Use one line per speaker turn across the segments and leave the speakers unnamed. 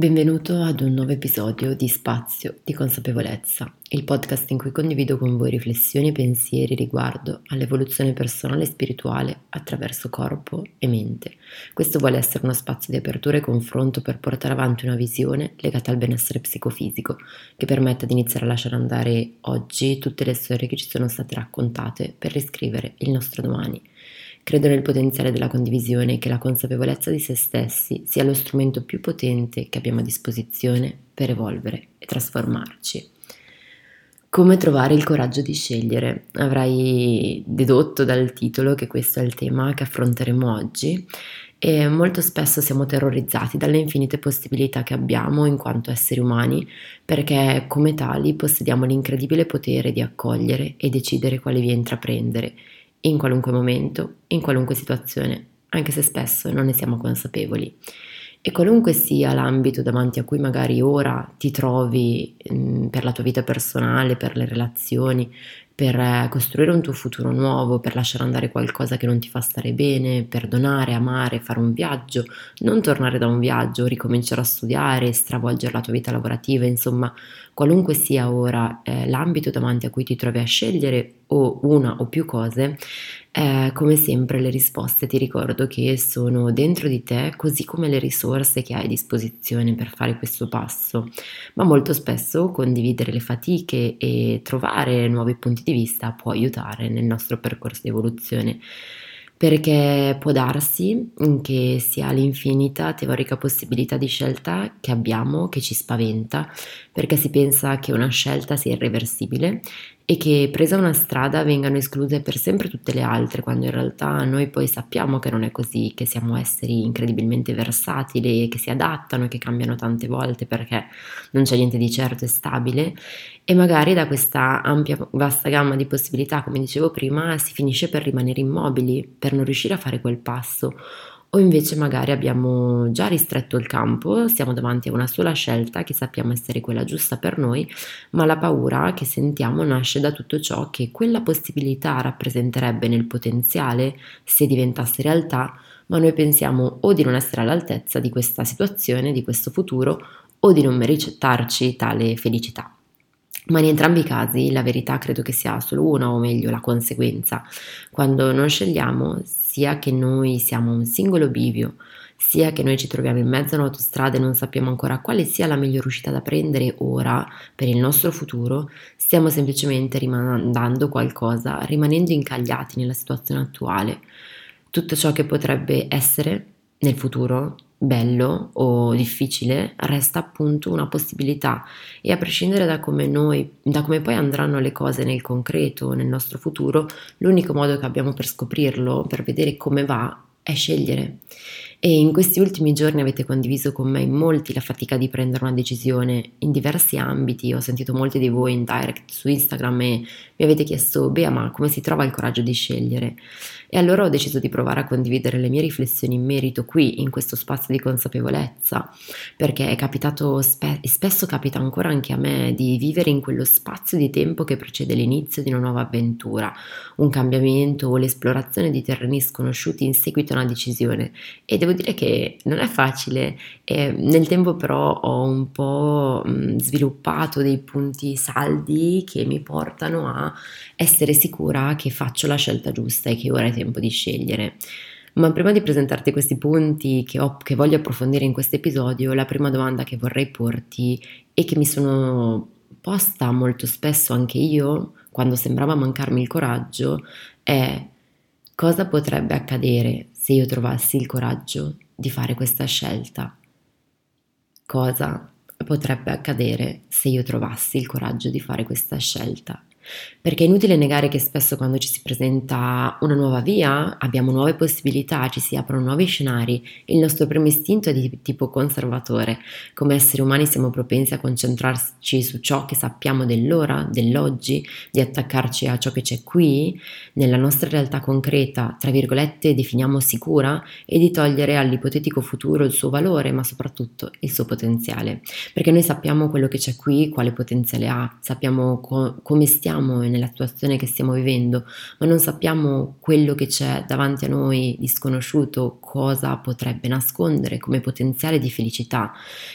Benvenuto ad un nuovo episodio di Spazio di Consapevolezza, il podcast in cui condivido con voi riflessioni e pensieri riguardo all'evoluzione personale e spirituale attraverso corpo e mente. Questo vuole essere uno spazio di apertura e confronto per portare avanti una visione legata al benessere psicofisico che permetta di iniziare a lasciare andare oggi tutte le storie che ci sono state raccontate per riscrivere il nostro domani. Credo nel potenziale della condivisione e che la consapevolezza di se stessi sia lo strumento più potente che abbiamo a disposizione per evolvere e trasformarci. Come trovare il coraggio di scegliere? Avrai dedotto dal titolo che questo è il tema che affronteremo oggi e molto spesso siamo terrorizzati dalle infinite possibilità che abbiamo in quanto esseri umani perché come tali possediamo l'incredibile potere di accogliere e decidere quale via intraprendere in qualunque momento, in qualunque situazione, anche se spesso non ne siamo consapevoli. E qualunque sia l'ambito davanti a cui magari ora ti trovi mh, mm, per la tua vita personale, per le relazioni, per eh, costruire un tuo futuro nuovo, per lasciare andare qualcosa che non ti fa stare bene, perdonare, amare, fare un viaggio, non tornare da un viaggio, ricominciare a studiare, stravolgere la tua vita lavorativa, insomma, qualunque sia ora eh, l'ambito davanti a cui ti trovi a scegliere o una o più cose, eh, come sempre le risposte ti ricordo che sono dentro di te, così come le risorse che hai a disposizione per fare questo passo, ma molto spesso condividere le fatiche e trovare nuovi punti di vista può aiutare nel nostro percorso di evoluzione perché può darsi che sia l'infinita teorica possibilità di scelta che abbiamo che ci spaventa, perché si pensa che una scelta sia irreversibile e che presa una strada vengano escluse per sempre tutte le altre, quando in realtà noi poi sappiamo che non è così, che siamo esseri incredibilmente versatili, che si adattano e che cambiano tante volte perché non c'è niente di certo e stabile. E magari da questa ampia, vasta gamma di possibilità, come dicevo prima, si finisce per rimanere immobili, per non riuscire a fare quel passo o invece magari abbiamo già ristretto il campo, siamo davanti a una sola scelta che sappiamo essere quella giusta per noi, ma la paura che sentiamo nasce da tutto ciò che quella possibilità rappresenterebbe nel potenziale se diventasse realtà, ma noi pensiamo o di non essere all'altezza di questa situazione, di questo futuro, o di non meritarci tale felicità. Ma in entrambi i casi la verità credo che sia solo una, o meglio la conseguenza. Quando non scegliamo, sia che noi siamo un singolo bivio, sia che noi ci troviamo in mezzo a un'autostrada e non sappiamo ancora quale sia la migliore uscita da prendere ora per il nostro futuro, stiamo semplicemente rimandando qualcosa, rimanendo incagliati nella situazione attuale. Tutto ciò che potrebbe essere nel futuro bello o difficile resta appunto una possibilità e a prescindere da come noi da come poi andranno le cose nel concreto nel nostro futuro l'unico modo che abbiamo per scoprirlo per vedere come va è scegliere e in questi ultimi giorni avete condiviso con me in molti la fatica di prendere una decisione in diversi ambiti. Ho sentito molti di voi in direct su Instagram e mi avete chiesto, Bea, ma come si trova il coraggio di scegliere? E allora ho deciso di provare a condividere le mie riflessioni in merito qui, in questo spazio di consapevolezza, perché è capitato spe- e spesso capita ancora anche a me di vivere in quello spazio di tempo che precede l'inizio di una nuova avventura, un cambiamento o l'esplorazione di terreni sconosciuti in seguito a una decisione. E devo dire che non è facile, e nel tempo però ho un po' sviluppato dei punti saldi che mi portano a essere sicura che faccio la scelta giusta e che ora è tempo di scegliere. Ma prima di presentarti questi punti che, ho, che voglio approfondire in questo episodio, la prima domanda che vorrei porti e che mi sono posta molto spesso anche io, quando sembrava mancarmi il coraggio, è cosa potrebbe accadere se io trovassi il coraggio di fare questa scelta? Cosa potrebbe accadere se io trovassi il coraggio di fare questa scelta? Perché è inutile negare che spesso quando ci si presenta una nuova via, abbiamo nuove possibilità, ci si aprono nuovi scenari, il nostro primo istinto è di tipo conservatore. Come esseri umani siamo propensi a concentrarci su ciò che sappiamo dell'ora, dell'oggi, di attaccarci a ciò che c'è qui, nella nostra realtà concreta, tra virgolette, definiamo sicura, e di togliere all'ipotetico futuro il suo valore, ma soprattutto il suo potenziale. Perché noi sappiamo quello che c'è qui, quale potenziale ha, sappiamo co- come stiamo siamo nella situazione che stiamo vivendo, ma non sappiamo quello che c'è davanti a noi di sconosciuto, cosa potrebbe nascondere come potenziale di felicità.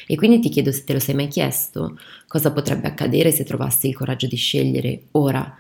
E quindi ti chiedo se te lo sei mai chiesto, cosa potrebbe accadere se trovassi il coraggio di scegliere ora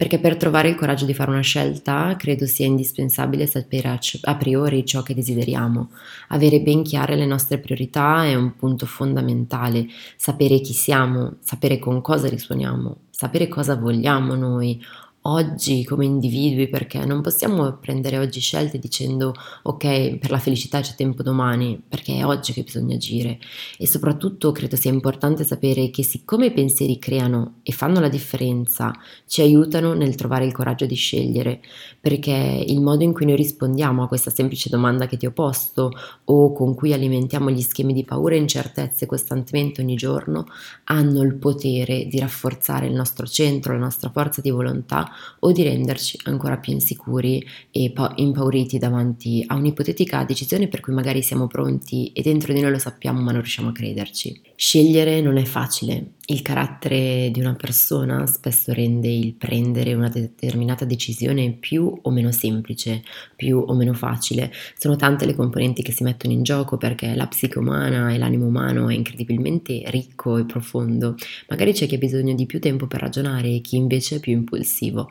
perché per trovare il coraggio di fare una scelta credo sia indispensabile sapere a priori ciò che desideriamo. Avere ben chiare le nostre priorità è un punto fondamentale, sapere chi siamo, sapere con cosa risuoniamo, sapere cosa vogliamo noi oggi come individui perché non possiamo prendere oggi scelte dicendo ok per la felicità c'è tempo domani perché è oggi che bisogna agire. E soprattutto credo sia importante sapere che siccome i pensieri creano e fanno la differenza ci aiutano nel trovare il coraggio di scegliere perché il modo in cui noi rispondiamo a questa semplice domanda che ti ho posto o con cui alimentiamo gli schemi di paura e incertezze costantemente ogni giorno hanno il potere di rafforzare il nostro centro, la nostra forza di volontà o di renderci ancora più insicuri e impauriti davanti a un'ipotetica decisione per cui magari siamo pronti e dentro di noi lo sappiamo ma non riusciamo a crederci. Scegliere non è facile, il carattere di una persona spesso rende il prendere una determinata decisione più o meno semplice, più o meno facile. Sono tante le componenti che si mettono in gioco perché la psiche umana e l'animo umano è incredibilmente ricco e profondo. Magari c'è chi ha bisogno di più tempo per ragionare e chi invece è più impulsivo.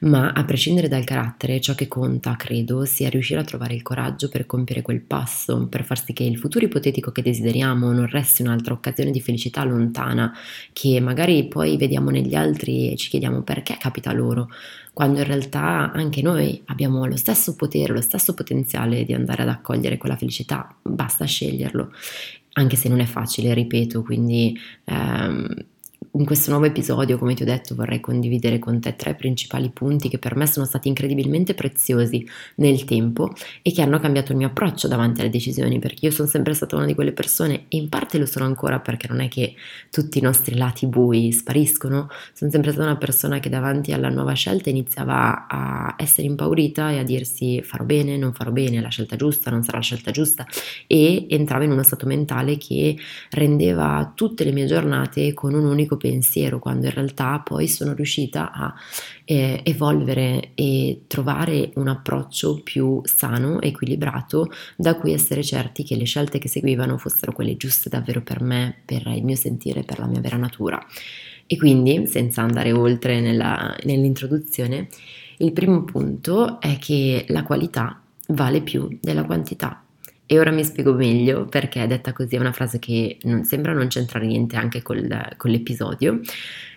Ma a prescindere dal carattere, ciò che conta, credo, sia riuscire a trovare il coraggio per compiere quel passo, per far sì che il futuro ipotetico che desideriamo non resti un'altra occasione di felicità lontana che magari poi vediamo negli altri e ci chiediamo perché capita loro, quando in realtà anche noi abbiamo lo stesso potere, lo stesso potenziale di andare ad accogliere quella felicità, basta sceglierlo, anche se non è facile, ripeto, quindi ehm, in questo nuovo episodio, come ti ho detto, vorrei condividere con te tre principali punti che per me sono stati incredibilmente preziosi nel tempo e che hanno cambiato il mio approccio davanti alle decisioni, perché io sono sempre stata una di quelle persone e in parte lo sono ancora perché non è che tutti i nostri lati bui spariscono, sono sempre stata una persona che davanti alla nuova scelta iniziava a essere impaurita e a dirsi farò bene, non farò bene, la scelta giusta, non sarà la scelta giusta. E entrava in uno stato mentale che rendeva tutte le mie giornate con un unico pensiero, quando in realtà poi sono riuscita a eh, evolvere e trovare un approccio più sano, equilibrato, da cui essere certi che le scelte che seguivano fossero quelle giuste davvero per me, per il mio sentire, per la mia vera natura. E quindi, senza andare oltre nella, nell'introduzione, il primo punto è che la qualità vale più della quantità. E ora mi spiego meglio perché detta così è una frase che non, sembra non c'entrare niente anche col, con l'episodio,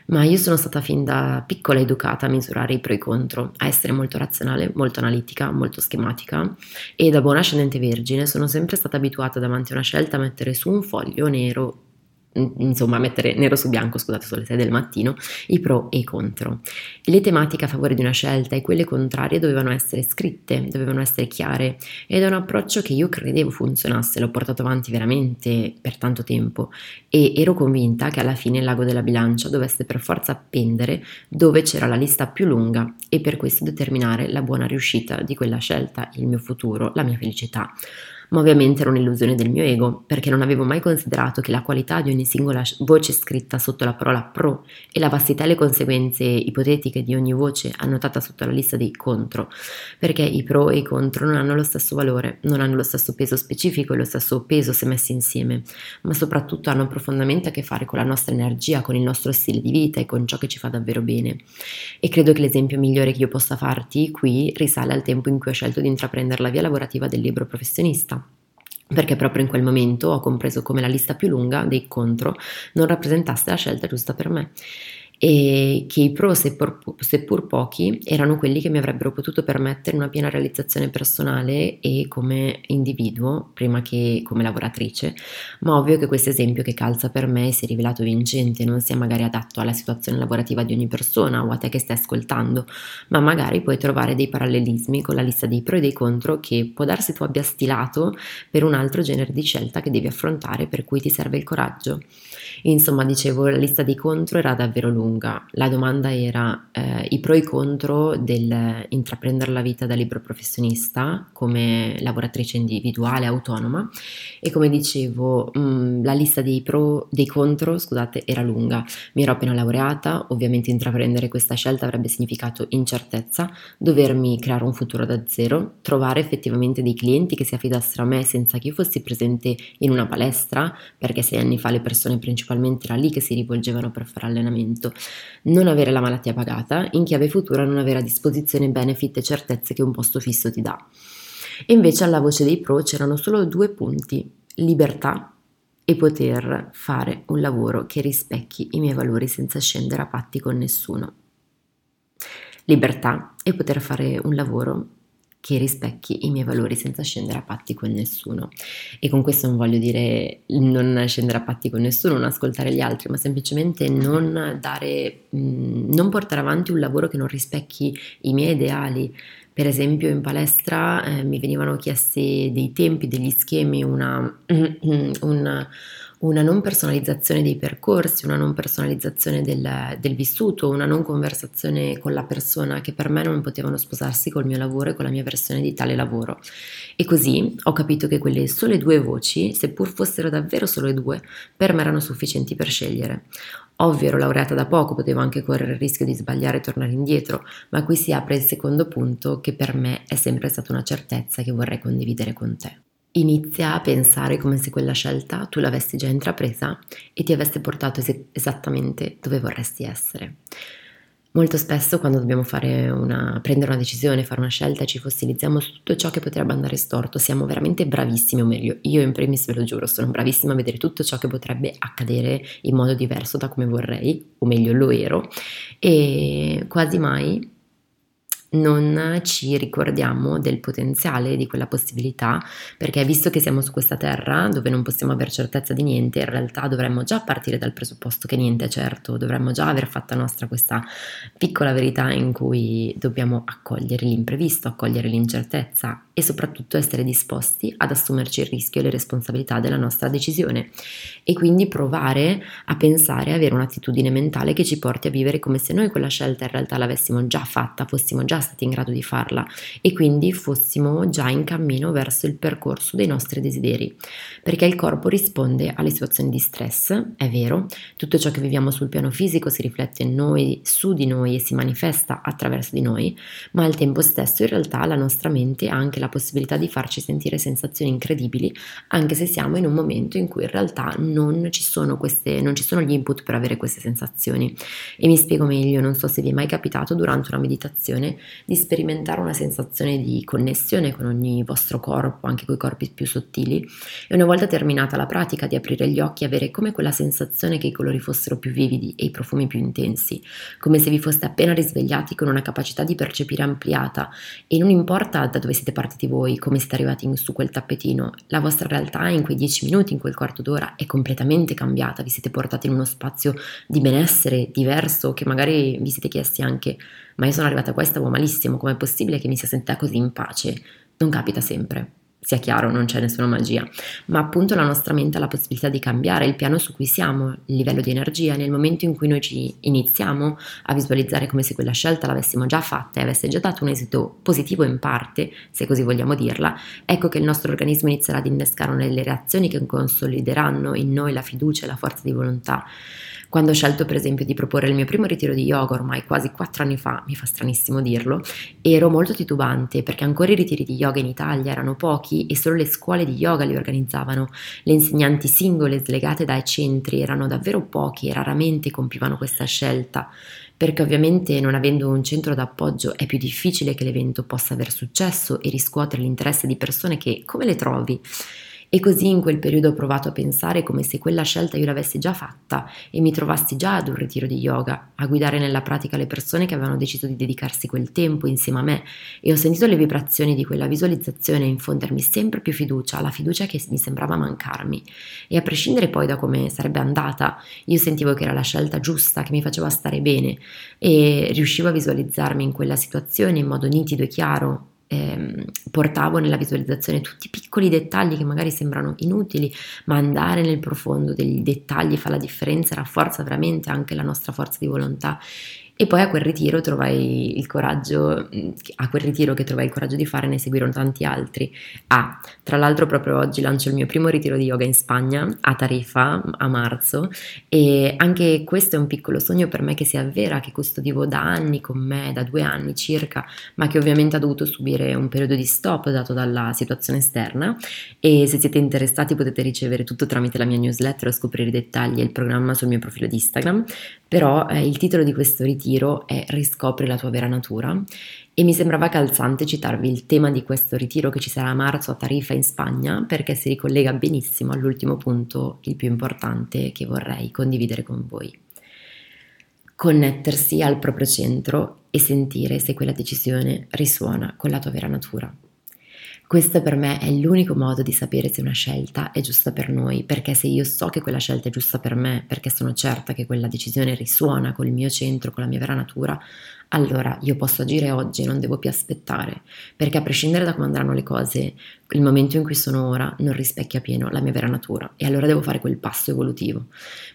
ma io sono stata fin da piccola educata a misurare i pro e i contro, a essere molto razionale, molto analitica, molto schematica e da buona ascendente vergine sono sempre stata abituata davanti a una scelta a mettere su un foglio nero insomma mettere nero su bianco, scusate, sulle 6 del mattino, i pro e i contro. Le tematiche a favore di una scelta e quelle contrarie dovevano essere scritte, dovevano essere chiare ed è un approccio che io credevo funzionasse, l'ho portato avanti veramente per tanto tempo e ero convinta che alla fine il lago della bilancia dovesse per forza appendere dove c'era la lista più lunga e per questo determinare la buona riuscita di quella scelta, il mio futuro, la mia felicità ma ovviamente era un'illusione del mio ego, perché non avevo mai considerato che la qualità di ogni singola voce scritta sotto la parola pro e la vastità e le conseguenze ipotetiche di ogni voce annotata sotto la lista dei contro, perché i pro e i contro non hanno lo stesso valore, non hanno lo stesso peso specifico e lo stesso peso se messi insieme, ma soprattutto hanno profondamente a che fare con la nostra energia, con il nostro stile di vita e con ciò che ci fa davvero bene. E credo che l'esempio migliore che io possa farti qui risale al tempo in cui ho scelto di intraprendere la via lavorativa del libro professionista perché proprio in quel momento ho compreso come la lista più lunga dei contro non rappresentasse la scelta giusta per me e che i pro, seppur, seppur, pochi, erano quelli che mi avrebbero potuto permettere una piena realizzazione personale e come individuo, prima che come lavoratrice, ma ovvio che questo esempio che calza per me si è rivelato vincente, non sia magari adatto alla situazione lavorativa di ogni persona o a te che stai ascoltando, ma magari puoi trovare dei parallelismi con la lista dei pro e dei contro che può darsi tu abbia stilato per un altro genere di scelta che devi affrontare per cui ti serve il coraggio. Insomma, dicevo, la lista dei contro era davvero lunga lunga. La domanda era eh, i pro e i contro del intraprendere la vita da libero professionista come lavoratrice individuale autonoma e come dicevo mh, mm, la lista dei pro dei contro, scusate, era lunga. Mi ero appena laureata, ovviamente intraprendere questa scelta avrebbe significato incertezza, dovermi creare un futuro da zero, trovare effettivamente dei clienti che si affidassero a me senza che io fossi presente in una palestra, perché sei anni fa le persone principalmente era lì che si rivolgevano per fare allenamento, non avere la malattia pagata, in chiave futura non avere a disposizione benefit e certezze che un posto fisso ti dà. E invece alla voce dei pro c'erano solo due punti, libertà e poter fare un lavoro che rispecchi i miei valori senza scendere a patti con nessuno. Libertà e poter fare un lavoro che rispecchi i miei valori senza scendere a patti con nessuno. E con questo non voglio dire non scendere a patti con nessuno, non ascoltare gli altri, ma semplicemente non dare, non portare avanti un lavoro che non rispecchi i miei ideali. Per esempio in palestra eh, mi venivano chiesti dei tempi, degli schemi, una, una una non personalizzazione dei percorsi, una non personalizzazione del, del, vissuto, una non conversazione con la persona che per me non potevano sposarsi col mio lavoro e con la mia versione di tale lavoro. E così ho capito che quelle sole due voci, seppur fossero davvero solo due, per me erano sufficienti per scegliere. Ovvio, ero laureata da poco, potevo anche correre il rischio di sbagliare e tornare indietro, ma qui si apre il secondo punto che per me è sempre stata una certezza che vorrei condividere con te. Inizia a pensare come se quella scelta tu l'avessi già intrapresa e ti avesse portato es- esattamente dove vorresti essere. Molto spesso quando dobbiamo una, prendere una decisione, fare una scelta, ci fossilizziamo su tutto ciò che potrebbe andare storto, siamo veramente bravissimi, o meglio, io in primis ve lo giuro, sono bravissima a vedere tutto ciò che potrebbe accadere in modo diverso da come vorrei, o meglio lo ero, e quasi mai non ci ricordiamo del potenziale di quella possibilità, perché visto che siamo su questa terra dove non possiamo avere certezza di niente, in realtà dovremmo già partire dal presupposto che niente è certo, dovremmo già aver fatta nostra questa piccola verità in cui dobbiamo accogliere l'imprevisto, accogliere l'incertezza e soprattutto essere disposti ad assumerci il rischio e le responsabilità della nostra decisione. E quindi provare a pensare, avere un'attitudine mentale che ci porti a vivere come se noi quella scelta in realtà l'avessimo già fatta, fossimo già stati in grado di farla e quindi fossimo già in cammino verso il percorso dei nostri desideri, perché il corpo risponde alle situazioni di stress, è vero, tutto ciò che viviamo sul piano fisico si riflette in noi, su di noi e si manifesta attraverso di noi, ma al tempo stesso in realtà la nostra mente ha anche la possibilità di farci sentire sensazioni incredibili, anche se siamo in un momento in cui in realtà non ci sono, queste, non ci sono gli input per avere queste sensazioni. E mi spiego meglio, non so se vi è mai capitato durante una meditazione di sperimentare una sensazione di connessione con ogni vostro corpo, anche con i corpi più sottili, e una volta terminata la pratica di aprire gli occhi avere come quella sensazione che i colori fossero più vividi e i profumi più intensi, come se vi foste appena risvegliati con una capacità di percepire ampliata e non importa da dove siete partiti voi, come siete arrivati su quel tappetino, la vostra realtà in quei dieci minuti, in quel quarto d'ora è completamente cambiata, vi siete portati in uno spazio di benessere diverso che magari vi siete chiesti anche ma io sono arrivata qua e stavo malissimo, com'è possibile che mi sia sentita così in pace? Non capita sempre. Sia chiaro, non c'è nessuna magia, ma appunto la nostra mente ha la possibilità di cambiare il piano su cui siamo, il livello di energia, nel momento in cui noi ci iniziamo a visualizzare come se quella scelta l'avessimo già fatta e avesse già dato un esito positivo in parte, se così vogliamo dirla, ecco che il nostro organismo inizierà ad innescare delle reazioni che consolideranno in noi la fiducia e la forza di volontà. Quando ho scelto per esempio di proporre il mio primo ritiro di yoga ormai quasi quattro anni fa, mi fa stranissimo dirlo, ero molto titubante perché ancora i ritiri di yoga in Italia erano pochi e solo le scuole di yoga li organizzavano, le insegnanti singole slegate dai centri erano davvero pochi e raramente compivano questa scelta perché ovviamente non avendo un centro d'appoggio è più difficile che l'evento possa aver successo e riscuotere l'interesse di persone che come le trovi? E così in quel periodo ho provato a pensare come se quella scelta io l'avessi già fatta e mi trovassi già ad un ritiro di yoga, a guidare nella pratica le persone che avevano deciso di dedicarsi quel tempo insieme a me e ho sentito le vibrazioni di quella visualizzazione infondermi sempre più fiducia, la fiducia che mi sembrava mancarmi. E a prescindere poi da come sarebbe andata, io sentivo che era la scelta giusta, che mi faceva stare bene e riuscivo a visualizzarmi in quella situazione in modo nitido e chiaro ehm, portavo nella visualizzazione tutti i piccoli dettagli che magari sembrano inutili, ma andare nel profondo degli dettagli fa la differenza, rafforza veramente anche la nostra forza di volontà e poi a quel ritiro trovai il coraggio, mm, a quel ritiro che trovai il coraggio di fare ne seguirono tanti altri. Ah, tra l'altro proprio oggi lancio il mio primo ritiro di yoga in Spagna, a Tarifa, a marzo, e anche questo è un piccolo sogno per me che si avvera, che custodivo da anni con me, da due anni circa, ma che ovviamente ha dovuto subire un periodo di stop dato dalla situazione esterna. E se siete interessati potete ricevere tutto tramite la mia newsletter o scoprire i dettagli e il programma sul mio profilo di Instagram, però eh, il titolo di questo ritiro è Riscopri la tua vera natura e mi sembrava calzante citarvi il tema di questo ritiro che ci sarà a marzo a Tarifa in Spagna perché si ricollega benissimo all'ultimo punto, il più importante che vorrei condividere con voi. Connettersi al proprio centro e sentire se quella decisione risuona con la tua vera natura. Questo per me è l'unico modo di sapere se una scelta è giusta per noi, perché se io so che quella scelta è giusta per me, perché sono certa che quella decisione risuona col mio centro, con la mia vera natura, allora io posso agire oggi non devo più aspettare, perché a prescindere da come andranno le cose, il momento in cui sono ora non rispecchia pieno la mia vera natura e allora devo fare quel passo evolutivo,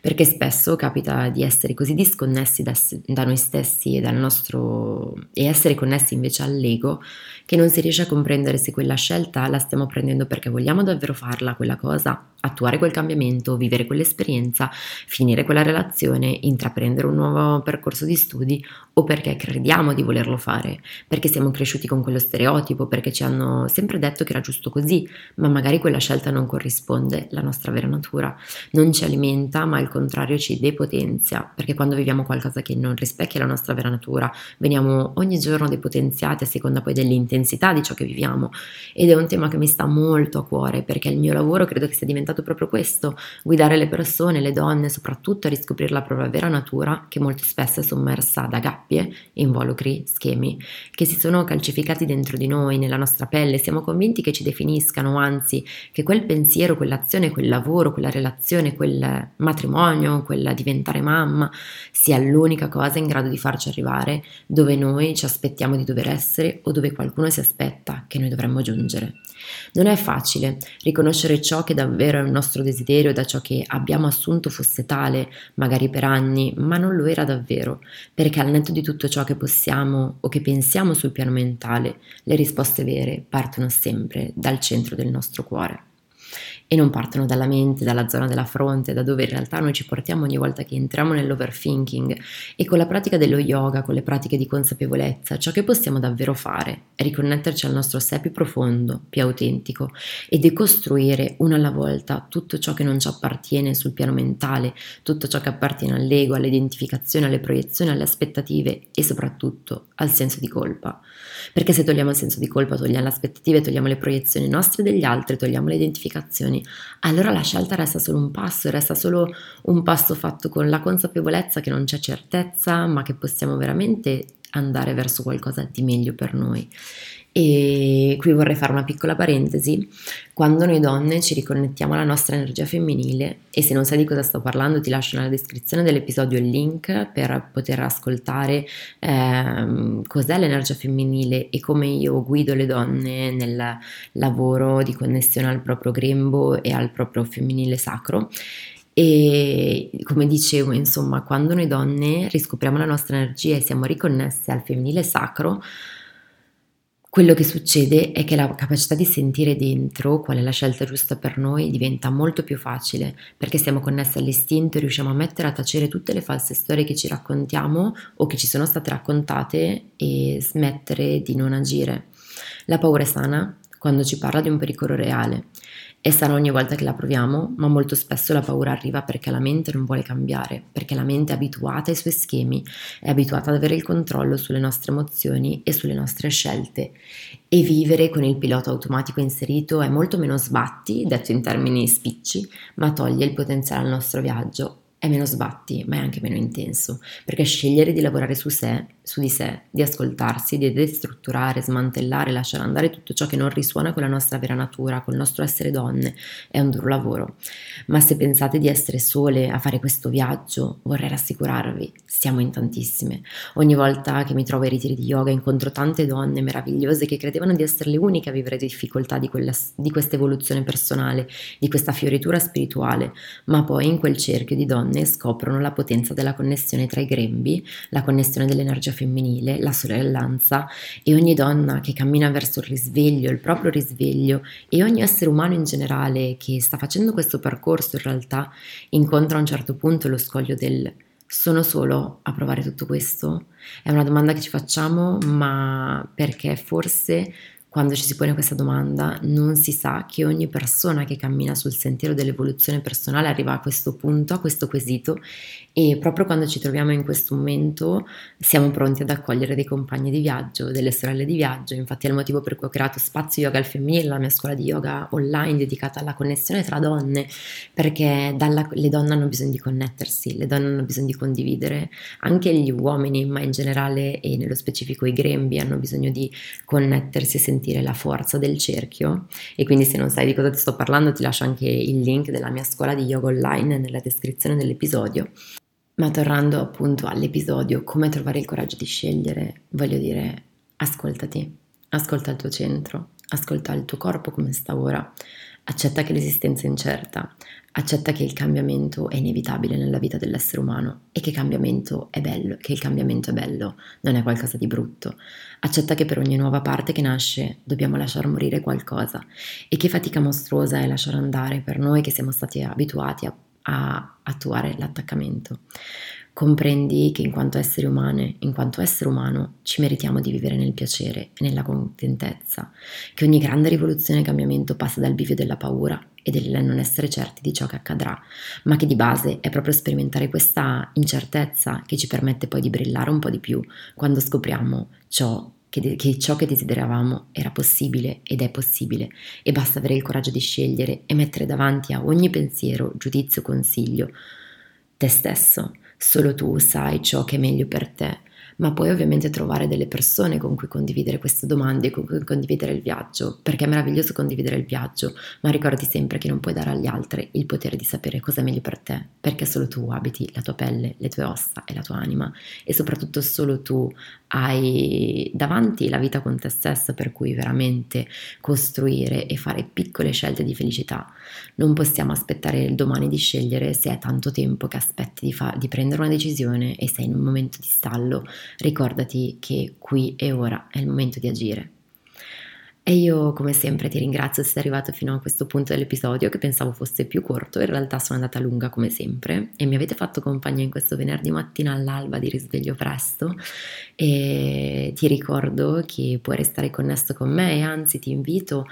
perché spesso capita di essere così disconnessi da, da noi stessi e dal nostro e essere connessi invece all'ego che non si riesce a comprendere se quella scelta la stiamo prendendo perché vogliamo davvero farla quella cosa attuare quel cambiamento, vivere quell'esperienza, finire quella relazione, intraprendere un nuovo percorso di studi o perché crediamo di volerlo fare, perché siamo cresciuti con quello stereotipo, perché ci hanno sempre detto che era giusto così, ma magari quella scelta non corrisponde alla nostra vera natura, non ci alimenta, ma al contrario ci depotenzia, perché quando viviamo qualcosa che non rispecchia la nostra vera natura, veniamo ogni giorno depotenziati a seconda poi dell'intensità di ciò che viviamo. Ed è un tema che mi sta molto a cuore perché il mio lavoro credo che sia diventato proprio questo, guidare le persone, le donne soprattutto a riscoprire la propria vera natura che molto spesso è sommersa da gabbie, involucri, schemi che si sono calcificati dentro di noi, nella nostra pelle, siamo convinti che ci definiscano, anzi che quel pensiero, quell'azione, quel lavoro, quella relazione, quel matrimonio, quella diventare mamma sia l'unica cosa in grado di farci arrivare dove noi ci aspettiamo di dover essere o dove qualcuno si aspetta che noi dovremmo giungere. Non è facile riconoscere ciò che davvero è un nostro desiderio da ciò che abbiamo assunto fosse tale, magari per anni, ma non lo era davvero, perché al netto di tutto ciò che possiamo o che pensiamo sul piano mentale, le risposte vere partono sempre dal centro del nostro cuore e non partono dalla mente, dalla zona della fronte, da dove in realtà noi ci portiamo ogni volta che entriamo nell'overthinking e con la pratica dello yoga, con le pratiche di consapevolezza, ciò che possiamo davvero fare è riconnetterci al nostro sé più profondo, più autentico e decostruire una alla volta tutto ciò che non ci appartiene sul piano mentale, tutto ciò che appartiene all'ego, all'identificazione, alle proiezioni, alle aspettative e soprattutto al senso di colpa. Perché se togliamo il senso di colpa, togliamo le aspettative, togliamo le proiezioni nostre e degli altri, togliamo le identificazioni, emozioni, allora la scelta resta solo un passo, resta solo un passo fatto con la consapevolezza che non c'è certezza, ma che possiamo veramente andare verso qualcosa di meglio per noi. E qui vorrei fare una piccola parentesi, quando noi donne ci riconnettiamo alla nostra energia femminile e se non sai di cosa sto parlando ti lascio nella descrizione dell'episodio il link per poter ascoltare ehm, cos'è l'energia femminile e come io guido le donne nel lavoro di connessione al proprio grembo e al proprio femminile sacro. E come dicevo, insomma, quando noi donne riscopriamo la nostra energia e siamo riconnesse al femminile sacro, quello che succede è che la capacità di sentire dentro qual è la scelta giusta per noi diventa molto più facile perché siamo connessi all'istinto e riusciamo a mettere a tacere tutte le false storie che ci raccontiamo o che ci sono state raccontate e smettere di non agire. La paura è sana quando ci parla di un pericolo reale è sana ogni volta che la proviamo, ma molto spesso la paura arriva perché la mente non vuole cambiare, perché la mente è abituata ai suoi schemi, è abituata ad avere il controllo sulle nostre emozioni e sulle nostre scelte. E vivere con il pilota automatico inserito è molto meno sbatti, detto in termini spicci, ma toglie il potenziale al nostro viaggio è meno sbatti, ma è anche meno intenso, perché scegliere di lavorare su sé su di sé, di ascoltarsi, di destrutturare, smantellare, lasciare andare tutto ciò che non risuona con la nostra vera natura, col nostro essere donne, è un duro lavoro. Ma se pensate di essere sole a fare questo viaggio, vorrei rassicurarvi, siamo in tantissime. Ogni volta che mi trovo ai ritiri di yoga incontro tante donne meravigliose che credevano di essere le uniche a vivere difficoltà di, quella, di questa evoluzione personale, di questa fioritura spirituale, ma poi in quel cerchio di donne scoprono la potenza della connessione tra i grembi, la connessione dell'energia femminile, la sorellanza e ogni donna che cammina verso il risveglio, il proprio risveglio e ogni essere umano in generale che sta facendo questo percorso in realtà incontra a un certo punto lo scoglio del sono solo a provare tutto questo? È una domanda che ci facciamo, ma perché forse quando ci si pone questa domanda non si sa che ogni persona che cammina sul sentiero dell'evoluzione personale arriva a questo punto, a questo quesito e proprio quando ci troviamo in questo momento siamo pronti ad accogliere dei compagni di viaggio, delle sorelle di viaggio, infatti è il motivo per cui ho creato Spazio Yoga al Femminile, la mia scuola di yoga online dedicata alla connessione tra donne, perché dalla, le donne hanno bisogno di connettersi, le donne hanno bisogno di condividere, anche gli uomini, ma in generale e nello specifico i grembi hanno bisogno di connettersi e sentire la forza del cerchio. E quindi se non sai di cosa ti sto parlando ti lascio anche il link della mia scuola di yoga online nella descrizione dell'episodio. Ma tornando appunto all'episodio come trovare il coraggio di scegliere, voglio dire, ascoltati, ascolta il tuo centro, ascolta il tuo corpo come sta ora, accetta che l'esistenza è incerta, accetta che il cambiamento è inevitabile nella vita dell'essere umano e che cambiamento è bello, che il cambiamento è bello, non è qualcosa di brutto. Accetta che per ogni nuova parte che nasce dobbiamo lasciar morire qualcosa e che fatica mostruosa è lasciare andare per noi che siamo stati abituati a a attuare l'attaccamento. Comprendi che in quanto esseri umane, in quanto essere umano, ci meritiamo di vivere nel piacere e nella contentezza, che ogni grande rivoluzione e cambiamento passa dal bivio della paura e del non essere certi di ciò che accadrà, ma che di base è proprio sperimentare questa incertezza che ci permette poi di brillare un po' di più quando scopriamo ciò che, de- che ciò che desideravamo era possibile ed è possibile e basta avere il coraggio di scegliere e mettere davanti a ogni pensiero, giudizio, consiglio te stesso. Solo tu sai ciò che è meglio per te. Ma poi ovviamente trovare delle persone con cui condividere queste domande, con cui condividere il viaggio, perché è meraviglioso condividere il viaggio, ma ricordati sempre che non puoi dare agli altri il potere di sapere cosa è meglio per te, perché solo tu abiti la tua pelle, le tue ossa e la tua anima e soprattutto solo tu hai davanti la vita con te stessa per cui veramente costruire e fare piccole scelte di felicità. Non possiamo aspettare il domani di scegliere se è tanto tempo che aspetti di, fa- di prendere una decisione e sei in un momento di stallo ricordati che qui e ora è il momento di agire. E io come sempre ti ringrazio se sei arrivato fino a questo punto dell'episodio che pensavo fosse più corto, in realtà sono andata lunga come sempre e mi avete fatto compagnia in questo venerdì mattina all'alba di risveglio presto. E ti ricordo che puoi restare connesso con me e anzi ti invito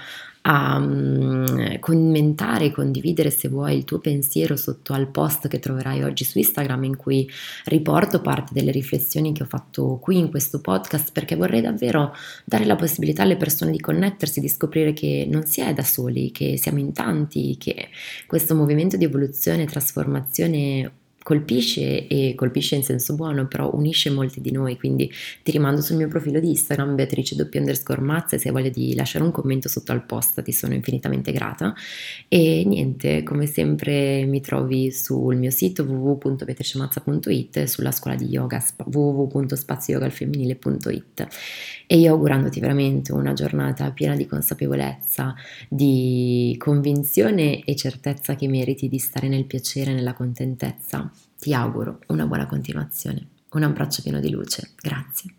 a um, commentare condividere se vuoi il tuo pensiero sotto al post che troverai oggi su Instagram in cui riporto parte delle riflessioni che ho fatto qui in questo podcast perché vorrei davvero dare la possibilità alle persone di connettersi, di scoprire che non si è da soli, che siamo in tanti, che questo movimento di evoluzione e trasformazione colpisce e colpisce in senso buono, però unisce molti di noi, quindi ti rimando sul mio profilo di Instagram Beatrice doppio underscore mazza se hai voglia di lasciare un commento sotto al post ti sono infinitamente grata. E niente, come sempre mi trovi sul mio sito www.beatricemazza.it e sulla scuola di yoga www.spazioyogalfemminile.it e io augurandoti veramente una giornata piena di consapevolezza, di convinzione e certezza che meriti di stare nel piacere e nella contentezza ti auguro una buona continuazione. Un abbraccio pieno di luce. Grazie.